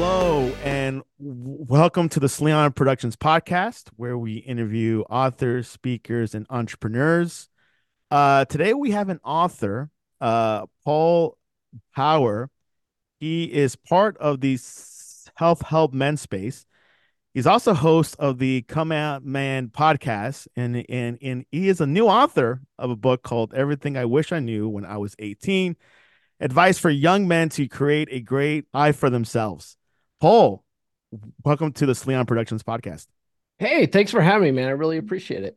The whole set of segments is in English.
hello, and welcome to the Sleon Productions podcast, where we interview authors, speakers, and entrepreneurs. Uh, today we have an author, uh, Paul Bauer. He is part of the Health Help Men Space. He's also host of the Come On Man podcast, and, and, and he is a new author of a book called Everything I Wish I Knew When I Was 18 Advice for Young Men to Create a Great Eye for Themselves. Paul, welcome to the Sleon Productions podcast. Hey, thanks for having me, man. I really appreciate it.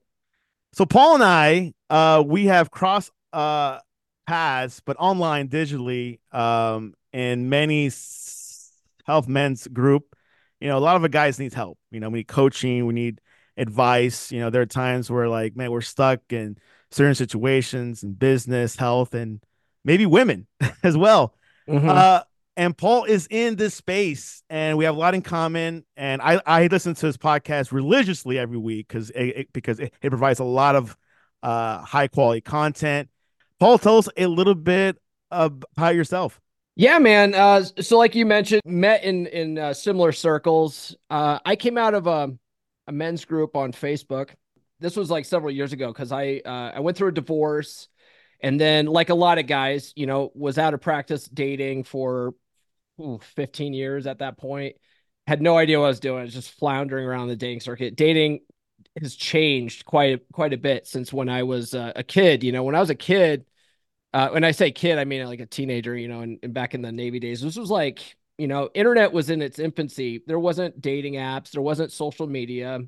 So Paul and I, uh, we have cross uh paths, but online digitally, um, in many health men's group. You know, a lot of the guys need help. You know, we need coaching, we need advice. You know, there are times where like, man, we're stuck in certain situations in business, health, and maybe women as well. Mm-hmm. Uh, and Paul is in this space, and we have a lot in common. And I, I listen to his podcast religiously every week because it, because it, it, provides a lot of uh, high quality content. Paul, tell us a little bit about yourself. Yeah, man. Uh, so, like you mentioned, met in in uh, similar circles. Uh, I came out of a, a men's group on Facebook. This was like several years ago because I uh, I went through a divorce. And then, like a lot of guys, you know, was out of practice dating for ooh, 15 years at that point. Had no idea what I was doing. I was just floundering around the dating circuit. Dating has changed quite quite a bit since when I was uh, a kid. You know, when I was a kid, uh, when I say kid, I mean like a teenager. You know, and, and back in the Navy days, this was like you know, internet was in its infancy. There wasn't dating apps. There wasn't social media.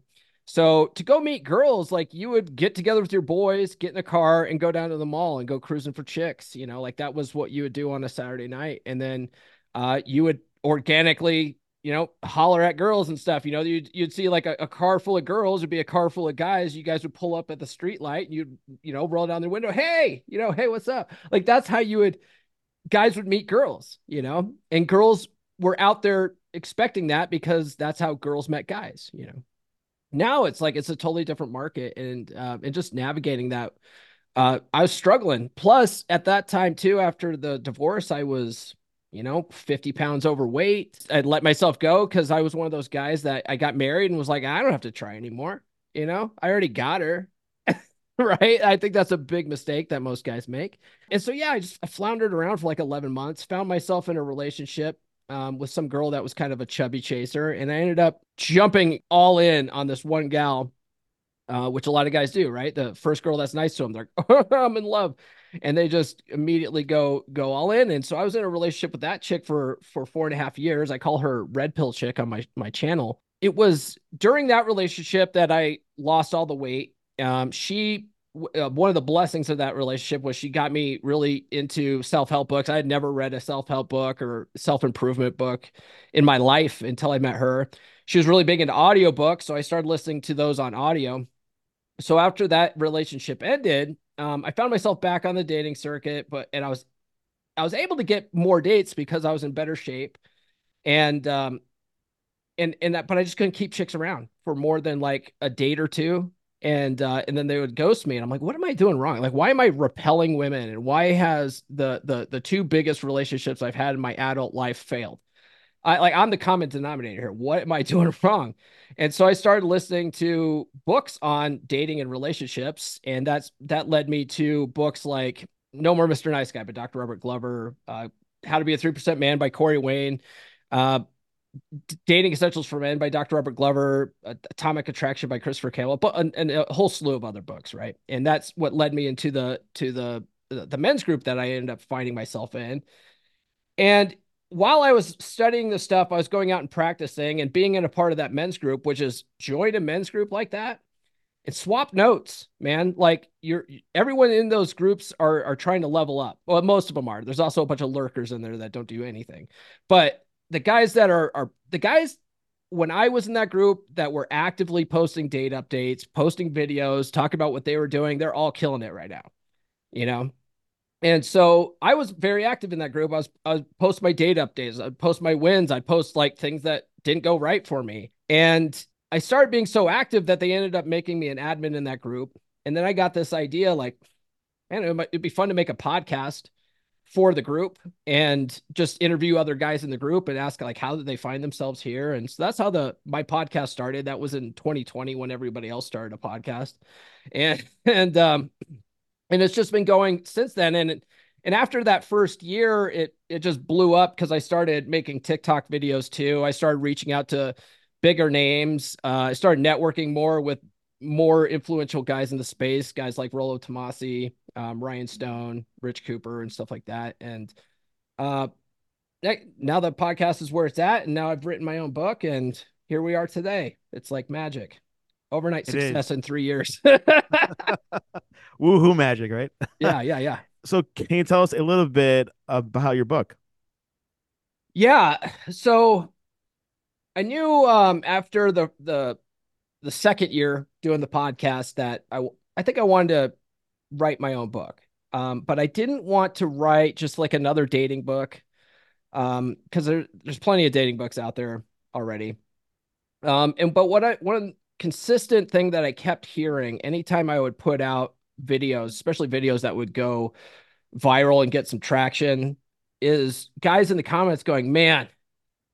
So to go meet girls, like you would get together with your boys, get in a car and go down to the mall and go cruising for chicks, you know, like that was what you would do on a Saturday night. And then uh, you would organically, you know, holler at girls and stuff. You know, you'd, you'd see like a, a car full of girls, would be a car full of guys. You guys would pull up at the street light and you'd, you know, roll down the window. Hey, you know, hey, what's up? Like that's how you would, guys would meet girls, you know, and girls were out there expecting that because that's how girls met guys, you know now it's like it's a totally different market and uh, and just navigating that uh, i was struggling plus at that time too after the divorce i was you know 50 pounds overweight. I'd let myself go because i was one of those guys that i got married and was like i don't have to try anymore you know? I already got her right? I think that's a big mistake that most guys make. And so yeah i just I floundered around for like 11 months found myself in a relationship um, with some girl that was kind of a chubby chaser, and I ended up jumping all in on this one gal, uh, which a lot of guys do, right? The first girl that's nice to them, they're like, "I'm in love," and they just immediately go go all in. And so I was in a relationship with that chick for for four and a half years. I call her Red Pill Chick on my my channel. It was during that relationship that I lost all the weight. Um, she uh, one of the blessings of that relationship was she got me really into self-help books. I had never read a self-help book or self-improvement book in my life until I met her. She was really big into audiobooks, so I started listening to those on audio. So after that relationship ended, um, I found myself back on the dating circuit, but and I was I was able to get more dates because I was in better shape. And um and and that but I just couldn't keep chicks around for more than like a date or two. And uh, and then they would ghost me and i'm like what am i doing wrong? Like why am i repelling women? And why has the the the two biggest relationships i've had in my adult life failed i like i'm the common denominator here what am i doing wrong and so i started listening to books on dating and relationships and that's that led me to books like no more mr nice guy by dr robert glover uh, how to be a 3% man by corey wayne uh, Dating Essentials for Men by Dr. Robert Glover, Atomic Attraction by Christopher Canwell, but and, and, a whole slew of other books, right? And that's what led me into the to the the men's group that I ended up finding myself in. And while I was studying the stuff, I was going out and practicing and being in a part of that men's group, which is join a men's group like that and swap notes, man. Like you're everyone in those groups are are trying to level up. Well, most of them are. There's also a bunch of lurkers in there that don't do anything. But the guys that are are the guys when I was in that group that were actively posting date updates, posting videos, talking about what they were doing, they're all killing it right now. You know? And so I was very active in that group. I was I was post my date updates, I'd post my wins, I'd post like things that didn't go right for me. And I started being so active that they ended up making me an admin in that group. And then I got this idea like, man, it might, it'd be fun to make a podcast for the group and just interview other guys in the group and ask like how did they find themselves here and so that's how the my podcast started that was in 2020 when everybody else started a podcast and and um and it's just been going since then. And and after that first year it it just blew up because i started making tiktok videos too. I started reaching out to bigger names. Uh, i started networking more with more influential guys in the space guys like rollo Tomassi, um, ryan stone rich cooper and stuff like that. And uh now the podcast is where it's at and now i've written my own book and here we are today. It's like magic. Overnight success in three years woohoo magic right yeah yeah yeah so can you tell us a little bit about your book? Yeah. So I knew um after the the the second year doing the podcast that I I think I wanted to write my own book. Um, but I didn't want to write just like another dating book. Um, because there, there's plenty of dating books out there already. Um, and but what I one consistent thing that I kept hearing anytime I would put out videos, especially videos that would go viral and get some traction, is guys in the comments going, "Man,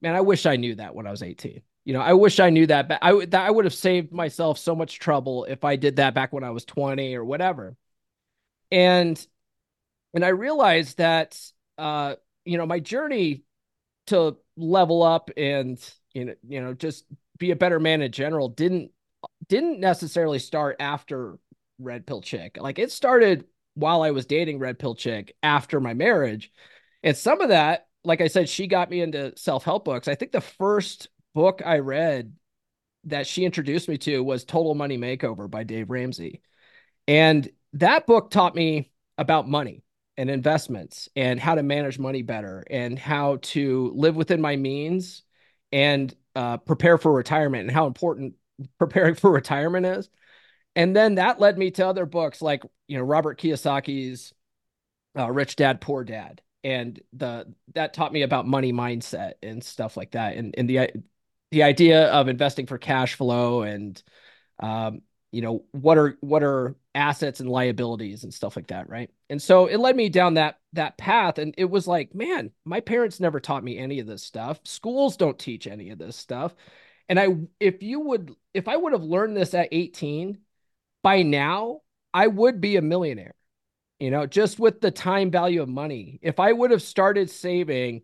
man, I wish I knew that when I was 18." You know, I wish I knew that. But I that I would have saved myself so much trouble if I did that back when I was 20 or whatever. And and I realized that uh, you know, my journey to level up and you know, you know, just be a better man in general didn't didn't necessarily start after red pill chick. Like it started while I was dating red pill chick after my marriage. And some of that, like I said, she got me into self-help books. I think the first book I read that she introduced me to was Total Money Makeover by Dave Ramsey. And that book taught me about money and investments and how to manage money better and how to live within my means and uh, prepare for retirement and how important preparing for retirement is. And then that led me to other books like, you know, Robert Kiyosaki's uh, Rich Dad, Poor Dad. And the that taught me about money mindset and stuff like that. And, and the the idea of investing for cash flow and um, you know, what are what are assets and liabilities and stuff like that, right? And so it led me down that that path and it was like, man, my parents never taught me any of this stuff. Schools don't teach any of this stuff. And I if you would if I would have learned this at 18, by now I would be a millionaire. You know, just with the time value of money. If I would have started saving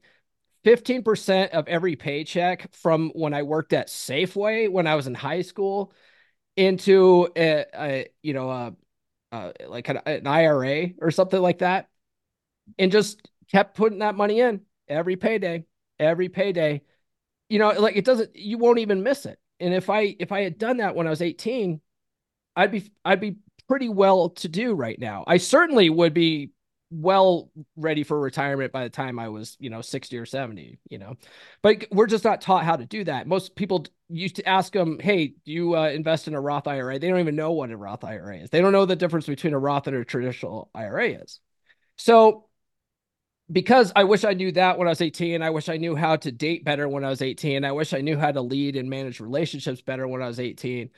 15% of every paycheck from when I worked at Safeway when I was in high school into a, a you know, a, a like an, an IRA or something like that, and just kept putting that money in every payday, every payday, you know, like it doesn't, you won't even miss it. And if I if I had done that when I was 18, I'd be I'd be pretty well to do right now. I certainly would be well ready for retirement by the time I was, you know, 60 or 70, you know. But we're just not taught how to do that. Most people used to ask them, "Hey, do you uh, invest in a Roth IRA?" They don't even know what a Roth IRA is. They don't know the difference between a Roth and a traditional IRA is. So because I wish I knew that when I was 18, I wish I knew how to date better when I was 18. I wish I knew how to lead and manage relationships better when I was 18.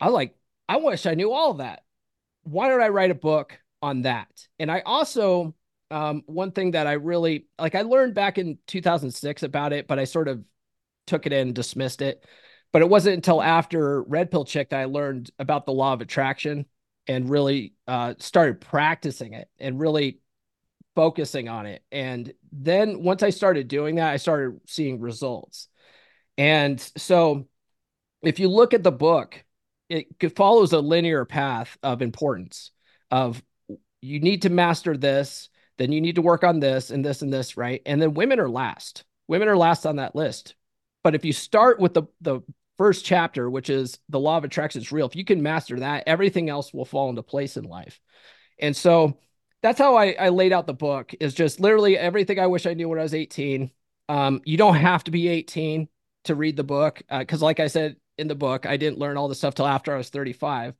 I like I wish I knew all that. Why don't I write a book on that? And I also, um, one thing that I really like, I learned back in 2006 about it, but I sort of took it in dismissed it. But it wasn't until after Red Pill Chick that I learned about the law of attraction and really uh, started practicing it and really focusing on it. And then once I started doing that, I started seeing results. And so if you look at the book, it follows a linear path of importance of you need to master this then you need to work on this and this and this right? And then women are last. Women are last on that list. But if you start with the the first chapter which is the law of attraction is real if you can master that everything else will fall into place in life. And so that's how I, I laid out the book is just literally everything i wish i knew when i was 18 um, you don't have to be 18 to read the book because uh, like i said in the book. I didn't learn all the stuff till after I was 35.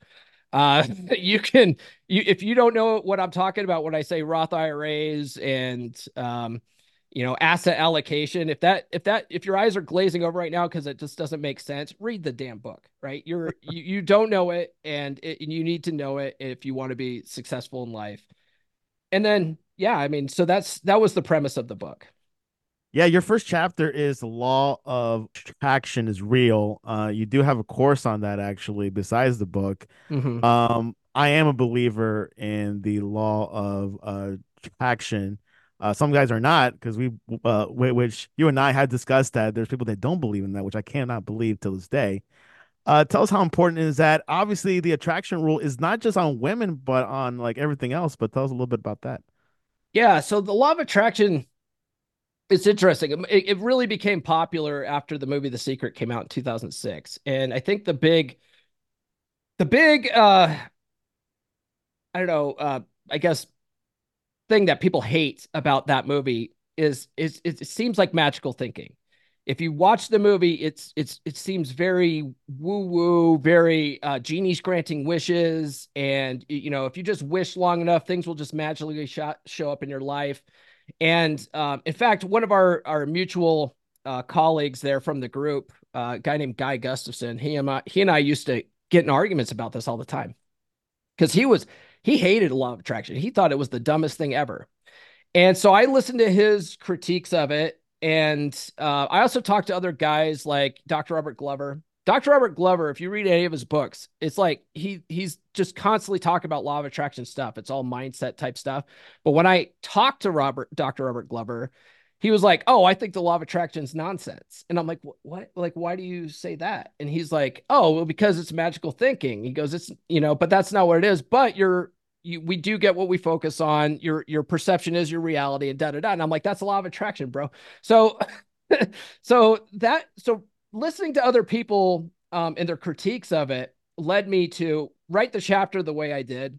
Uh, you can, you if you don't know what I'm talking about when I say Roth IRAs and um, you know, asset allocation. If that, if that, if your eyes are glazing over right now because it just doesn't make sense, read the damn book. Right? You're you, you don't know it, and it, you need to know it if you want to be successful in life. And then yeah, I mean, so that's that was the premise of the book. Yeah, your first chapter is the law of attraction is real. Uh, you do have a course on that actually, besides the book. Mm-hmm. Um, I am a believer in the law of uh, attraction. Uh, some guys are not because we, uh, which you and I had discussed that there's people that don't believe in that, which I cannot believe till this day. Uh, tell us how important is that? Obviously, the attraction rule is not just on women, but on like everything else. But tell us a little bit about that. Yeah, so the law of attraction it's interesting. It, it, really became popular after the movie The Secret came out in 2006. And I think the big the big uh I don't know, uh I guess thing that people hate about that movie is is it seems like magical thinking. If you watch the movie, it's it's it seems very woo woo, very uh, genies granting wishes, and you know if you just wish long enough, things will just magically show up in your life. And um, in fact, one of our our mutual uh, colleagues there from the group, uh, a guy named Guy Gustafson, he and I, he and I used to get in arguments about this all the time because he was he hated law of attraction. He thought it was the dumbest thing ever. And so I listened to his critiques of it. And uh, I also talked to other guys like Dr. Robert Glover, Dr. Robert Glover, if you read any of his books, it's like he he's just constantly talking about law of attraction stuff. It's all mindset type stuff. But when I talked to Robert, Dr. Robert Glover, he was like, "Oh, I think the law of attraction is nonsense." And I'm like, "What? Like, why do you say that?" And he's like, "Oh, well, because it's magical thinking." He goes, "It's you know, but that's not what it is. But you're you, we do get what we focus on. Your your perception is your reality, and da da da." And I'm like, "That's a law of attraction, bro." So, so that so listening to other people um, and their critiques of it led me to write the chapter the way I did.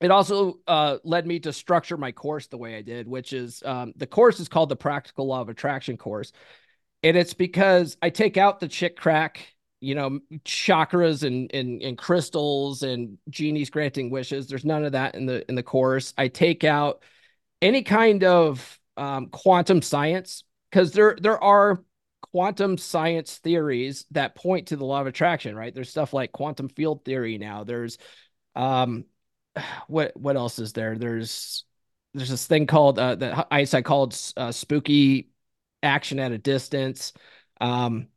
It also uh, led me to structure my course the way I did, which is um, the course is called the Practical Law of Attraction course. And it's because I take out the chick crack, you know, chakras and, and, and crystals and genies granting wishes. There's none of that in the in the course. I take out any kind of um, quantum science because there there are quantum science theories that point to the law of attraction, right? There's stuff like quantum field theory now. There's um what what else is there? There's there's this thing called uh that Einstein called uh, spooky action at a distance. Um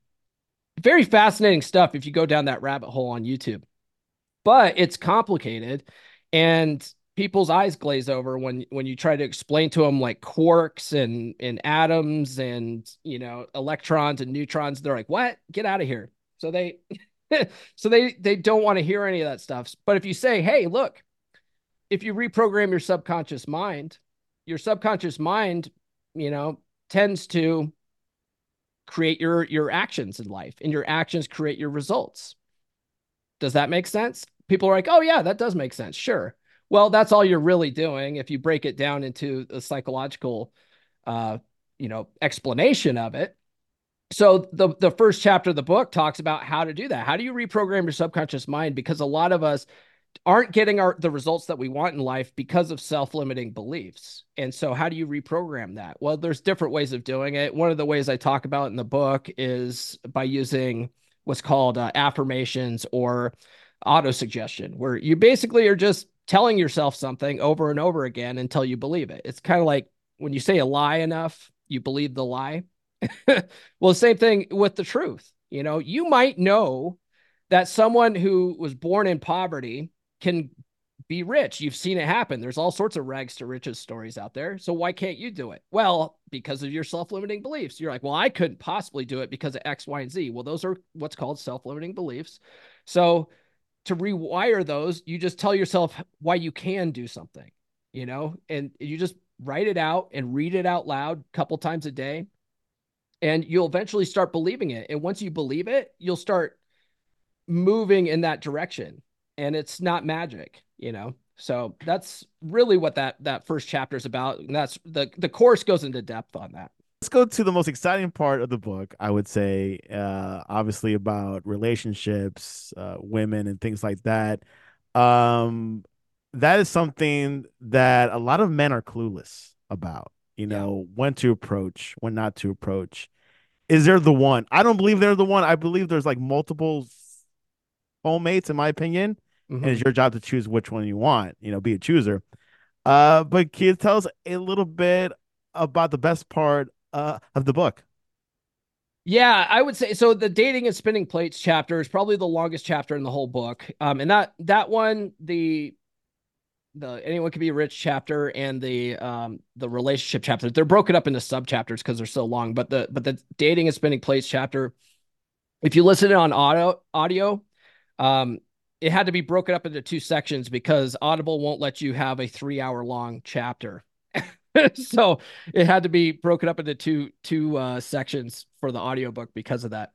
very fascinating stuff if you go down that rabbit hole on YouTube. But it's complicated and people's eyes glaze over when when you try to explain to them like quarks and and atoms and you know electrons and neutrons. They're like what? Get out of here. So they so they they don't want to hear any of that stuff. But if you say hey look if you reprogram your subconscious mind your subconscious mind you know tends to create your your actions in life and your actions create your results. Does that make sense? People are like oh yeah that does make sense. Sure well, that's all you're really doing if you break it down into a psychological, uh, you know, explanation of it. So the the first chapter of the book talks about how to do that. How do you reprogram your subconscious mind? Because a lot of us aren't getting our the results that we want in life because of self-limiting beliefs. And so how do you reprogram that? Well, there's different ways of doing it. One of the ways I talk about in the book is by using what's called uh, affirmations or auto suggestion, where you basically are just telling yourself something over and over again until you believe it. It's kind of like when you say a lie enough, you believe the lie. well, same thing with the truth. You know, you might know that someone who was born in poverty can be rich. You've seen it happen. There's all sorts of rags to riches stories out there. So why can't you do it? Well, because of your self-limiting beliefs. You're like, well, I couldn't possibly do it because of X, Y, and Z. Well, those are what's called self-limiting beliefs. So to rewire those, you just tell yourself why you can do something, you know, and you just write it out and read it out loud a couple times a day. And you'll eventually start believing it. And once you believe it, you'll start moving in that direction. And it's not magic, you know. So that's really what that that first chapter is about. And that's the the course goes into depth on that let's go to the most exciting part of the book i would say uh obviously about relationships uh women and things like that. Um that is something that a lot of men are clueless about you know yeah. when to approach when not to approach. Is there the one? I don't believe they're the one. I believe there's like multiple soulmates in my opinion mm-hmm. and it's your job to choose which one you want you know be a chooser. Uh, but can you tell us a little bit about the best part uh, of the book? Yeah, I would say so. The dating and spinning plates chapter is probably the longest chapter in the whole book. Um, and that that one, the the anyone can be rich chapter and the um the relationship chapter, they're broken up into sub chapters because they're so long. But the but the dating and spinning plates chapter, if you listen on audio audio, um, it had to be broken up into two sections because Audible won't let you have a three hour long chapter. so it had to be broken up into two two uh, sections for the audiobook because of that.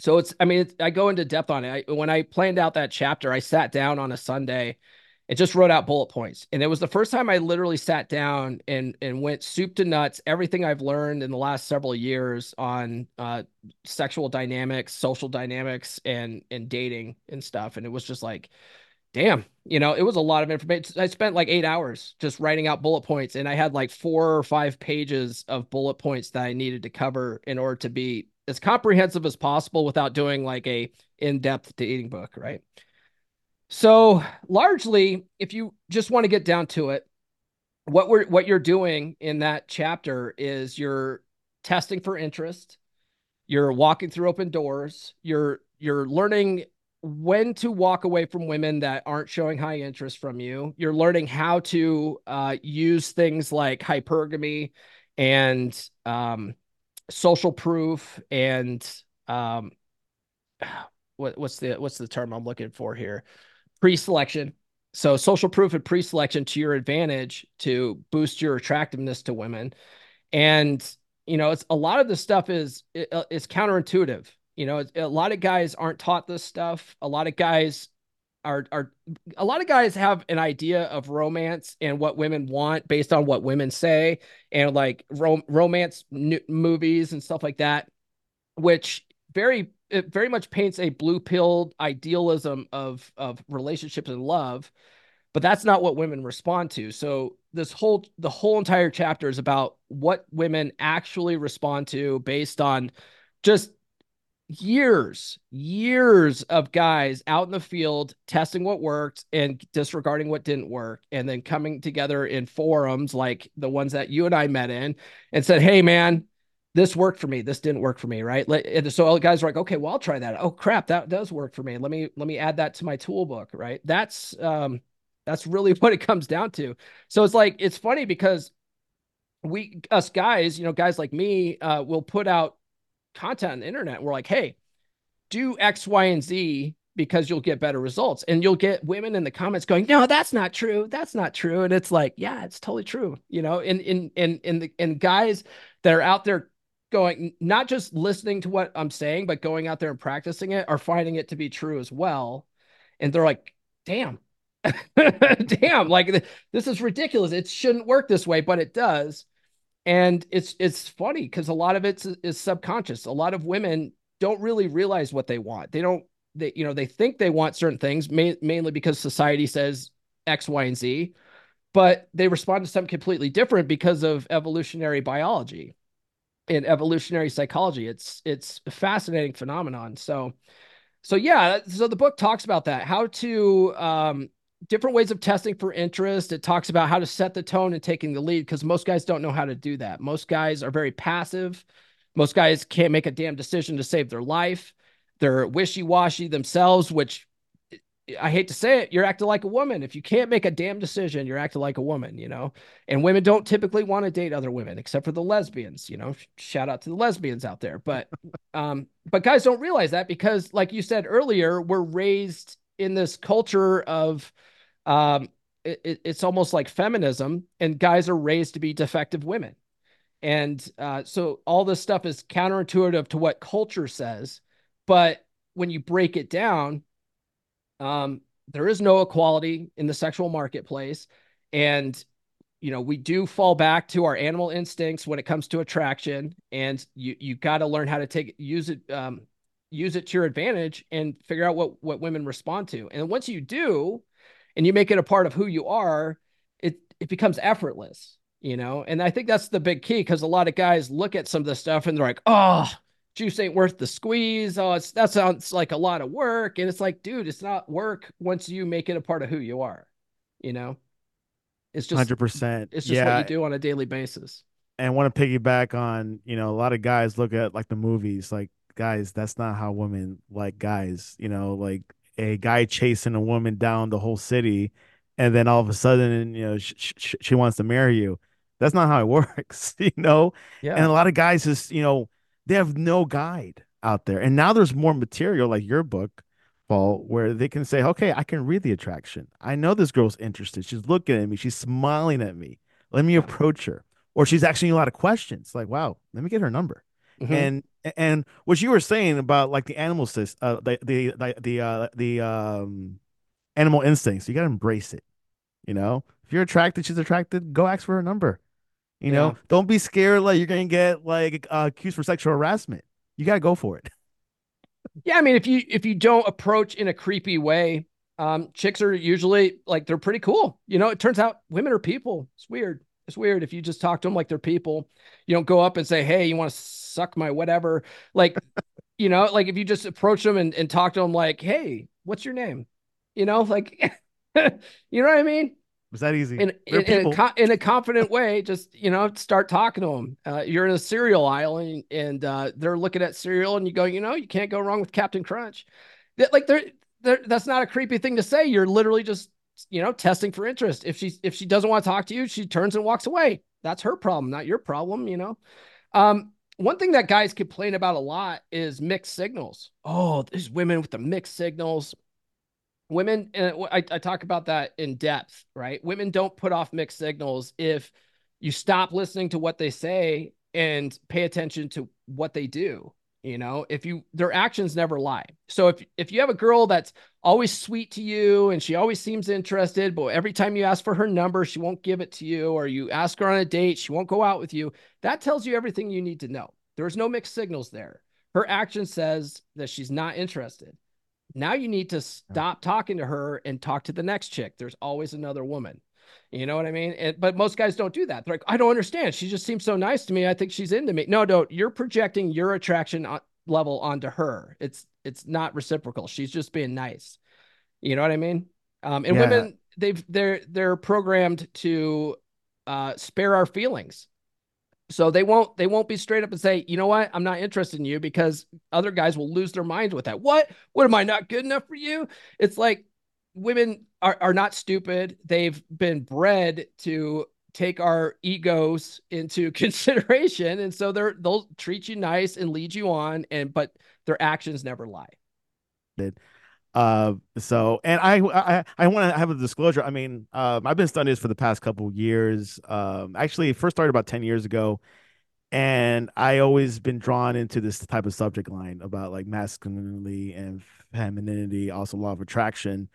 So it's I mean it's, I go into depth on it. I, when I planned out that chapter, I sat down on a Sunday and just wrote out bullet points. And it was the first time I literally sat down and and went soup to nuts everything I've learned in the last several years on uh, sexual dynamics, social dynamics, and and dating and stuff. And it was just like damn, you know, it was a lot of information. I spent like eight hours just writing out bullet points, and I had like four or five pages of bullet points that I needed to cover in order to be as comprehensive as possible without doing like a in-depth dating book, right? So largely, if you just want to get down to it, what we're what you're doing in that chapter is you're testing for interest, you're walking through open doors, you're you're learning when to walk away from women that aren't showing high interest from you. You're learning how to uh, use things like hypergamy and um, social proof and um, what, what's the what's the term I'm looking for here? Pre-selection. So social proof and pre-selection to your advantage to boost your attractiveness to women. And you know, it's a lot of the stuff is it, it's counterintuitive you know, a lot of guys aren't taught this stuff. A lot of guys are are a lot of guys have an idea of romance and what women want based on what women say and like rom- romance n- movies and stuff like that, which very it very much paints a blue pilled idealism of of relationships and love but that's not what women respond to so this whole the whole entire chapter is about what women actually respond to based on just years, years of guys out in the field testing what worked and disregarding what didn't work, and then coming together in forums like the ones that you and I met in and said, Hey, man, this worked for me. This didn't work for me. Right. And so all guys are like, okay, well, I'll try that. Oh crap. That does work for me. Let me, let me add that to my tool book. Right. That's, um, that's really what it comes down to. So it's like, it's funny because we, us guys, you know, guys like me, uh, will put out content on the internet. We're like, hey, do X, Y, and Z because you'll get better results. And you'll get women in the comments going, no, that's not true. That's not true. And it's like, yeah, it's totally true. You know, and in in in the and guys that are out there going, not just listening to what I'm saying, but going out there and practicing it are finding it to be true as well. And they're like, damn. damn, like this is ridiculous. It shouldn't work this way, but it does and it's it's funny because a lot of it is, subconscious. A lot of women don't really realize what they want. They don't they you know they think they want certain things ma- mainly because society says x y and z but they respond to something completely different because of evolutionary biology and evolutionary psychology. It's it's a fascinating phenomenon. So so yeah so the book talks about that how to um different ways of testing for interest. It talks about how to set the tone and taking the lead because most guys don't know how to do that. Most guys are very passive. Most guys can't make a damn decision to save their life. They're wishy washy themselves, which I hate to say it, you're acting like a woman. If you can't make a damn decision, you're acting like a woman, you know? And women don't typically want to date other women except for the lesbians, you know? Shout out to the lesbians out there. But um but guys don't realize that because like you said earlier, we're raised in this culture of um, it, it's almost like feminism, and guys are raised to be defective women. And uh, so all this stuff is counterintuitive to what culture says. But when you break it down, um, there is no equality in the sexual marketplace. And, you know, we do fall back to our animal instincts when it comes to attraction. And you, you got to learn how to take use it, um, use it to your advantage and figure out what, what women respond to. And once you do, and you make it a part of who you are, it it becomes effortless, you know. And I think that's the big key because a lot of guys look at some of this stuff and they're like, oh, juice ain't worth the squeeze. Oh, it's that sounds like a lot of work. And it's like, dude, it's not work once you make it a part of who you are, you know. It's just 100%. it's just Yeah. what you do on a daily basis. and want to piggyback on, you know, a lot of guys look at like the movies, like guys, that's not how women like guys, you know, like a guy chasing a woman down the whole city, and then all of a sudden, you know, sh- sh- she wants to marry you. That's not how it works, you know. Yeah. And a lot of guys just, you know, they have no guide out there. And now there's more material like your book, Paul, where they can say, okay, I can read the attraction. I know this girl's interested. She's looking at me. She's smiling at me. Let me approach her or she's asking you a lot of questions like wow let me get her number Mhm. and and what you were saying about like the animal sys- uh the the the the, uh, the um animal instincts you got to embrace it you know if you're attracted she's attracted go ask for her number you Yeah. know don't be scared like you're gonna get like uh, accused for sexual harassment you got to go for it Yeah, I mean, if you if you don't approach in a creepy way, um, chicks are usually like they're pretty cool. You know, it turns out women are people. It's weird. It's weird if you just talk to them like they're people. You don't go up and say, "Hey, you want to suck my whatever?" Like, you know, like if you just approach them and, and talk to them like, "Hey, what's your name?" You know, like, you know what I mean? was that easy. In in, in, a, co- in a confident way just you know start talking to them uh, you're in a cereal aisle and, and uh, they're looking at cereal and you go you know you can't go wrong with captain crunch. Like they're, they're that's not a creepy thing to say. You're literally just you know testing for interest. If she if she doesn't want to talk to you she turns and walks away. That's her problem not your problem you know? Um one thing that guys complain about a lot is mixed signals. Oh these women with the mixed signals. Women and I, I talk about that in depth right? Women don't put off mixed signals if you stop listening to what they say and pay attention to what they do you know if you their actions never lie. So if if you have a girl that's always sweet to you and she always seems interested but every time you ask for her number she won't give it to you or you ask her on a date she won't go out with you that tells you everything you need to know. There's no mixed signals there. Her action says that she's not interested. Now you need to stop talking to her and talk to the next chick. There's always another woman. You know what I mean? And, but most guys don't do that. They're like, I don't understand. She just seems so nice to me. I think she's into me. No, no, you're projecting your attraction on, level onto her. It's it's not reciprocal. She's just being nice. You know what I mean? Um, and Yeah. women, they've they're they're programmed to uh, spare our feelings. So they won't they won't be straight up and say, you know what, I'm not interested in you because other guys will lose their minds with that. What? What am I not good enough for you? It's like women are, are not stupid. They've been bred to take our egos into consideration. And so they're they'll treat you nice and lead you on, and but their actions never lie. Uh, so and I I I want to have a disclosure. I mean, um, I've been studying this for the past couple years. Um, actually, first started about ten years ago, and I always been drawn into this type of subject line about like masculinity and femininity, also law of attraction.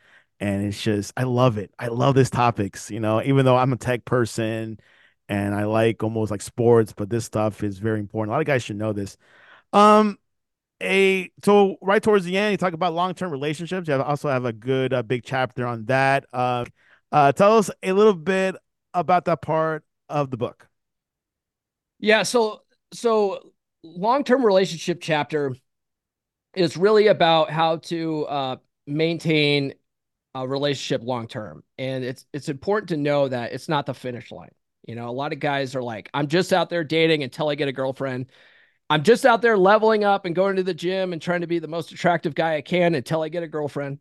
And it's just I love it. I love these topics. You know, even though I'm a tech person and I like almost like sports, but this stuff is very important. A lot of guys should know this. Um, a so right towards the end, you talk about long term relationships. You have, also have a good uh, big chapter on that. Uh, uh, tell us a little bit about that part of the book. Yeah, so so long-term relationship chapter is really about how to uh, maintain a relationship long term, and it's it's important to know that it's not the finish line. You know, a lot of guys are like, I'm just out there dating until I get a girlfriend. I'm just out there leveling up and going to the gym and trying to be the most attractive guy I can until I get a girlfriend.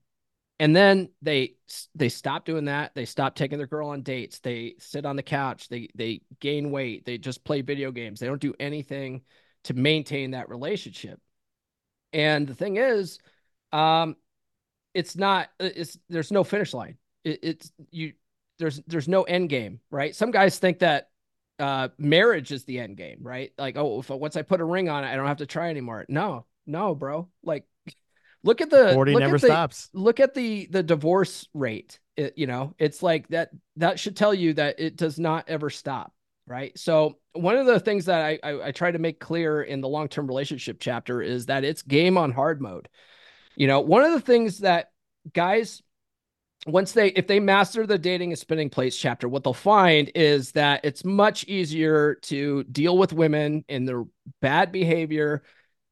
And then they they stop doing that. They stop taking their girl on dates. They sit on the couch. They they gain weight. They just play video games. They don't do anything to maintain that relationship. And the thing is, um, it's not. It's there's no finish line. It, it's you. There's there's no end game, right? Some guys think that uh, marriage is the end game, right? Like, oh, if once I put a ring on it, I don't have to try anymore. No, no, bro. Like, look at the Forty look never at the, stops. look at the the divorce rate it, you know it's like that that should tell you that it does not ever stop right so one of the things that i i, I try to make clear in the long-term relationship chapter is that it's game on hard mode you know one of the things that guys once they if they master the dating and spinning plates chapter what they'll find is that it's much easier to deal with women in their bad behavior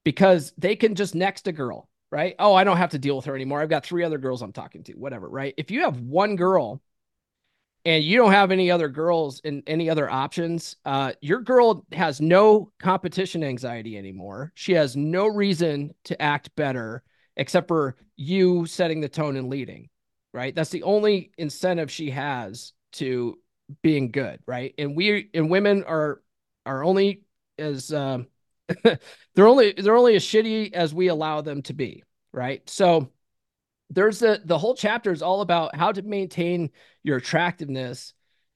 because they can just next a girl right? Oh, I don't have to deal with her anymore. I've got three other girls I'm talking to, whatever, right? If you have one girl and you don't have any other girls and any other options, uh, your girl has no competition anxiety anymore. She has no reason to act better except for you setting the tone and leading, right? That's the only incentive she has to being good, right? And we and women are are only as um, they're only they're only as shitty as we allow them to be, right? So there's the the whole chapter is all about how to maintain your attractiveness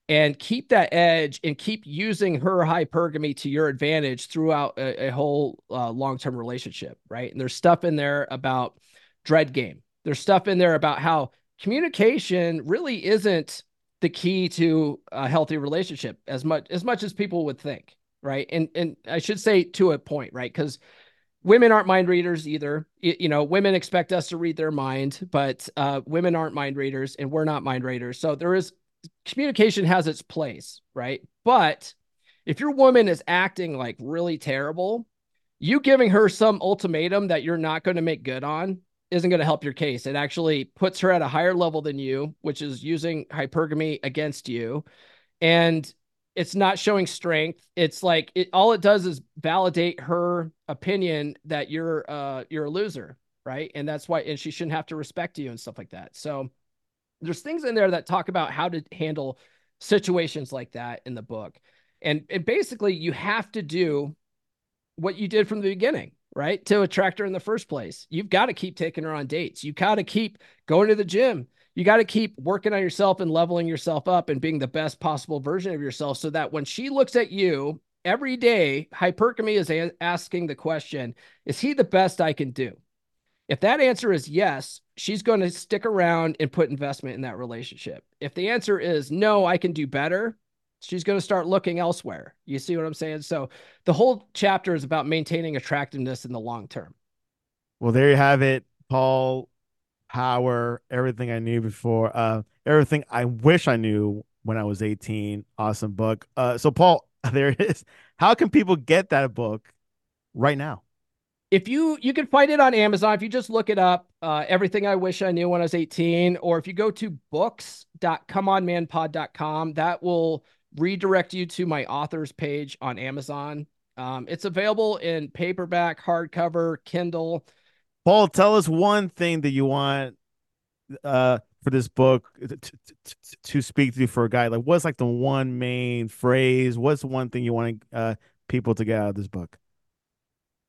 and keep that edge and keep using her hypergamy to your advantage throughout a, a whole uh, long-term relationship right and there's stuff in there about dread game there's stuff in there about how communication really isn't the key to a healthy relationship as much as much as people would think right and and i should say to a point right because women aren't mind readers either. You know, women expect us to read their mind, but uh, women aren't mind readers and we're not mind readers. So there is communication has its place, right? But if your woman is acting like really terrible, you giving her some ultimatum that you're not going to make good on isn't going to help your case. It actually puts her at a higher level than you, which is using hypergamy against you. And it's not showing strength. It's like it all it does is validate her opinion that you're uh you're a loser, right? And that's why and she shouldn't have to respect you and stuff like that. So there's things in there that talk about how to handle situations like that in the book. And and basically you have to do what you did from the beginning, right? To attract her in the first place. You've got to keep taking her on dates. You got to keep going to the gym you got to keep working on yourself and leveling yourself up and being the best possible version of yourself so that when she looks at you every day, hypergamy is a- asking the question, is he the best I can do? If that answer is yes, she's going to stick around and put investment in that relationship. If the answer is no, I can do better, she's going to start looking elsewhere. You see what I'm saying? So the whole chapter is about maintaining attractiveness in the long term. Well, there you have it, Paul Bauer, everything I knew before, uh, everything I wish I knew when I was 18. Awesome book. Uh, so Paul, there it is. How can people get that book right now? If you you can find it on Amazon if you just look it up, uh, everything I wish I knew when I was 18, or if you go to books.comeonmanpod.com, that will redirect you to my authors page on Amazon. Um, it's available in paperback, hardcover, Kindle. Paul, tell us one thing that you want uh for this book to, to, to speak to for a guy. Like, what's like the one main phrase? What's the one thing you want uh, people to get out of this book?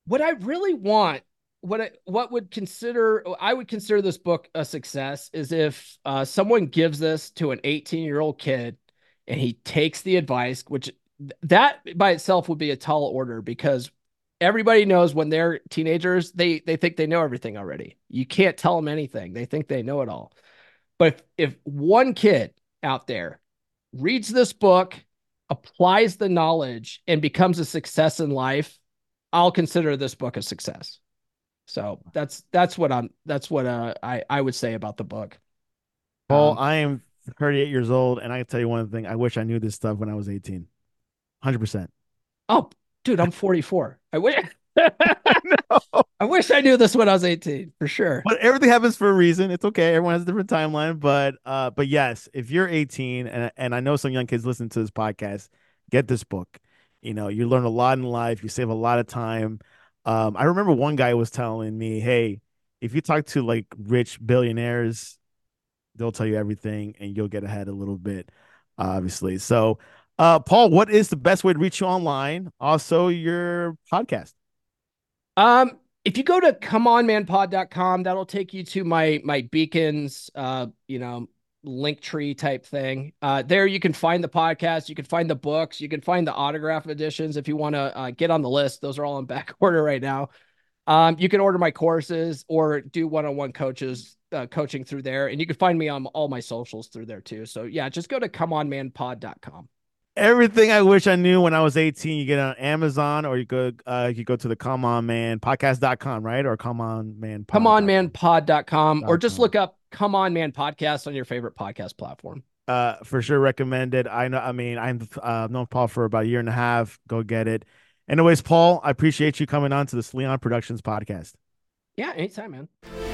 What I really want, what I, what would consider, I would consider this book a success is if uh, someone gives this to an 18 year old kid and he takes the advice, which that by itself would be a tall order because everybody knows when they're teenagers, they they think they know everything already. You can't tell them anything. They think they know it all. But if, if one kid out there reads this book, applies the knowledge, and becomes a success in life, I'll consider this book a success. So that's that's what I'm that's what uh, I I would say about the book. Paul, um, I am 38 years old, and I can tell you one thing: I wish I knew this stuff when I was 18. 100. percent Oh, dude, I'm 44. I wish. no. I wish I knew this when I was 18 for sure. But everything happens for a reason. It's okay. Everyone has a different timeline. But uh, but yes, if you're 18 and and I know some young kids listen to this podcast, get this book. You know, you learn a lot in life. You save a lot of time. Um, I remember one guy was telling me, "Hey, if you talk to like rich billionaires, they'll tell you everything, and you'll get ahead a little bit." Obviously, so uh, Paul, what is the best way to reach you online? Also, your podcast. Um, if you go to comeonmanpod.com, that'll take you to my my beacons, uh, you know, link tree type thing. Uh, there you can find the podcast, you can find the books, you can find the autograph editions if you want to uh, get on the list. Those are all in back order right now. Um, you can order my courses or do one-on-one coaches uh, coaching through there, and you can find me on all my socials through there too. So yeah, just go to comeonmanpod.com everything I wish I knew when I was 18. You get on Amazon or you go uh you go to the come on man podcast.com, right? Or come on man pod. come on man pod.com or just look up come on man podcast on your favorite podcast platform. Uh for sure recommended. I know I mean I'm uh known Paul for about a year and a half. Go get it. Anyways, Paul, I appreciate you coming on to the Sleon Productions podcast. Yeah, anytime, man.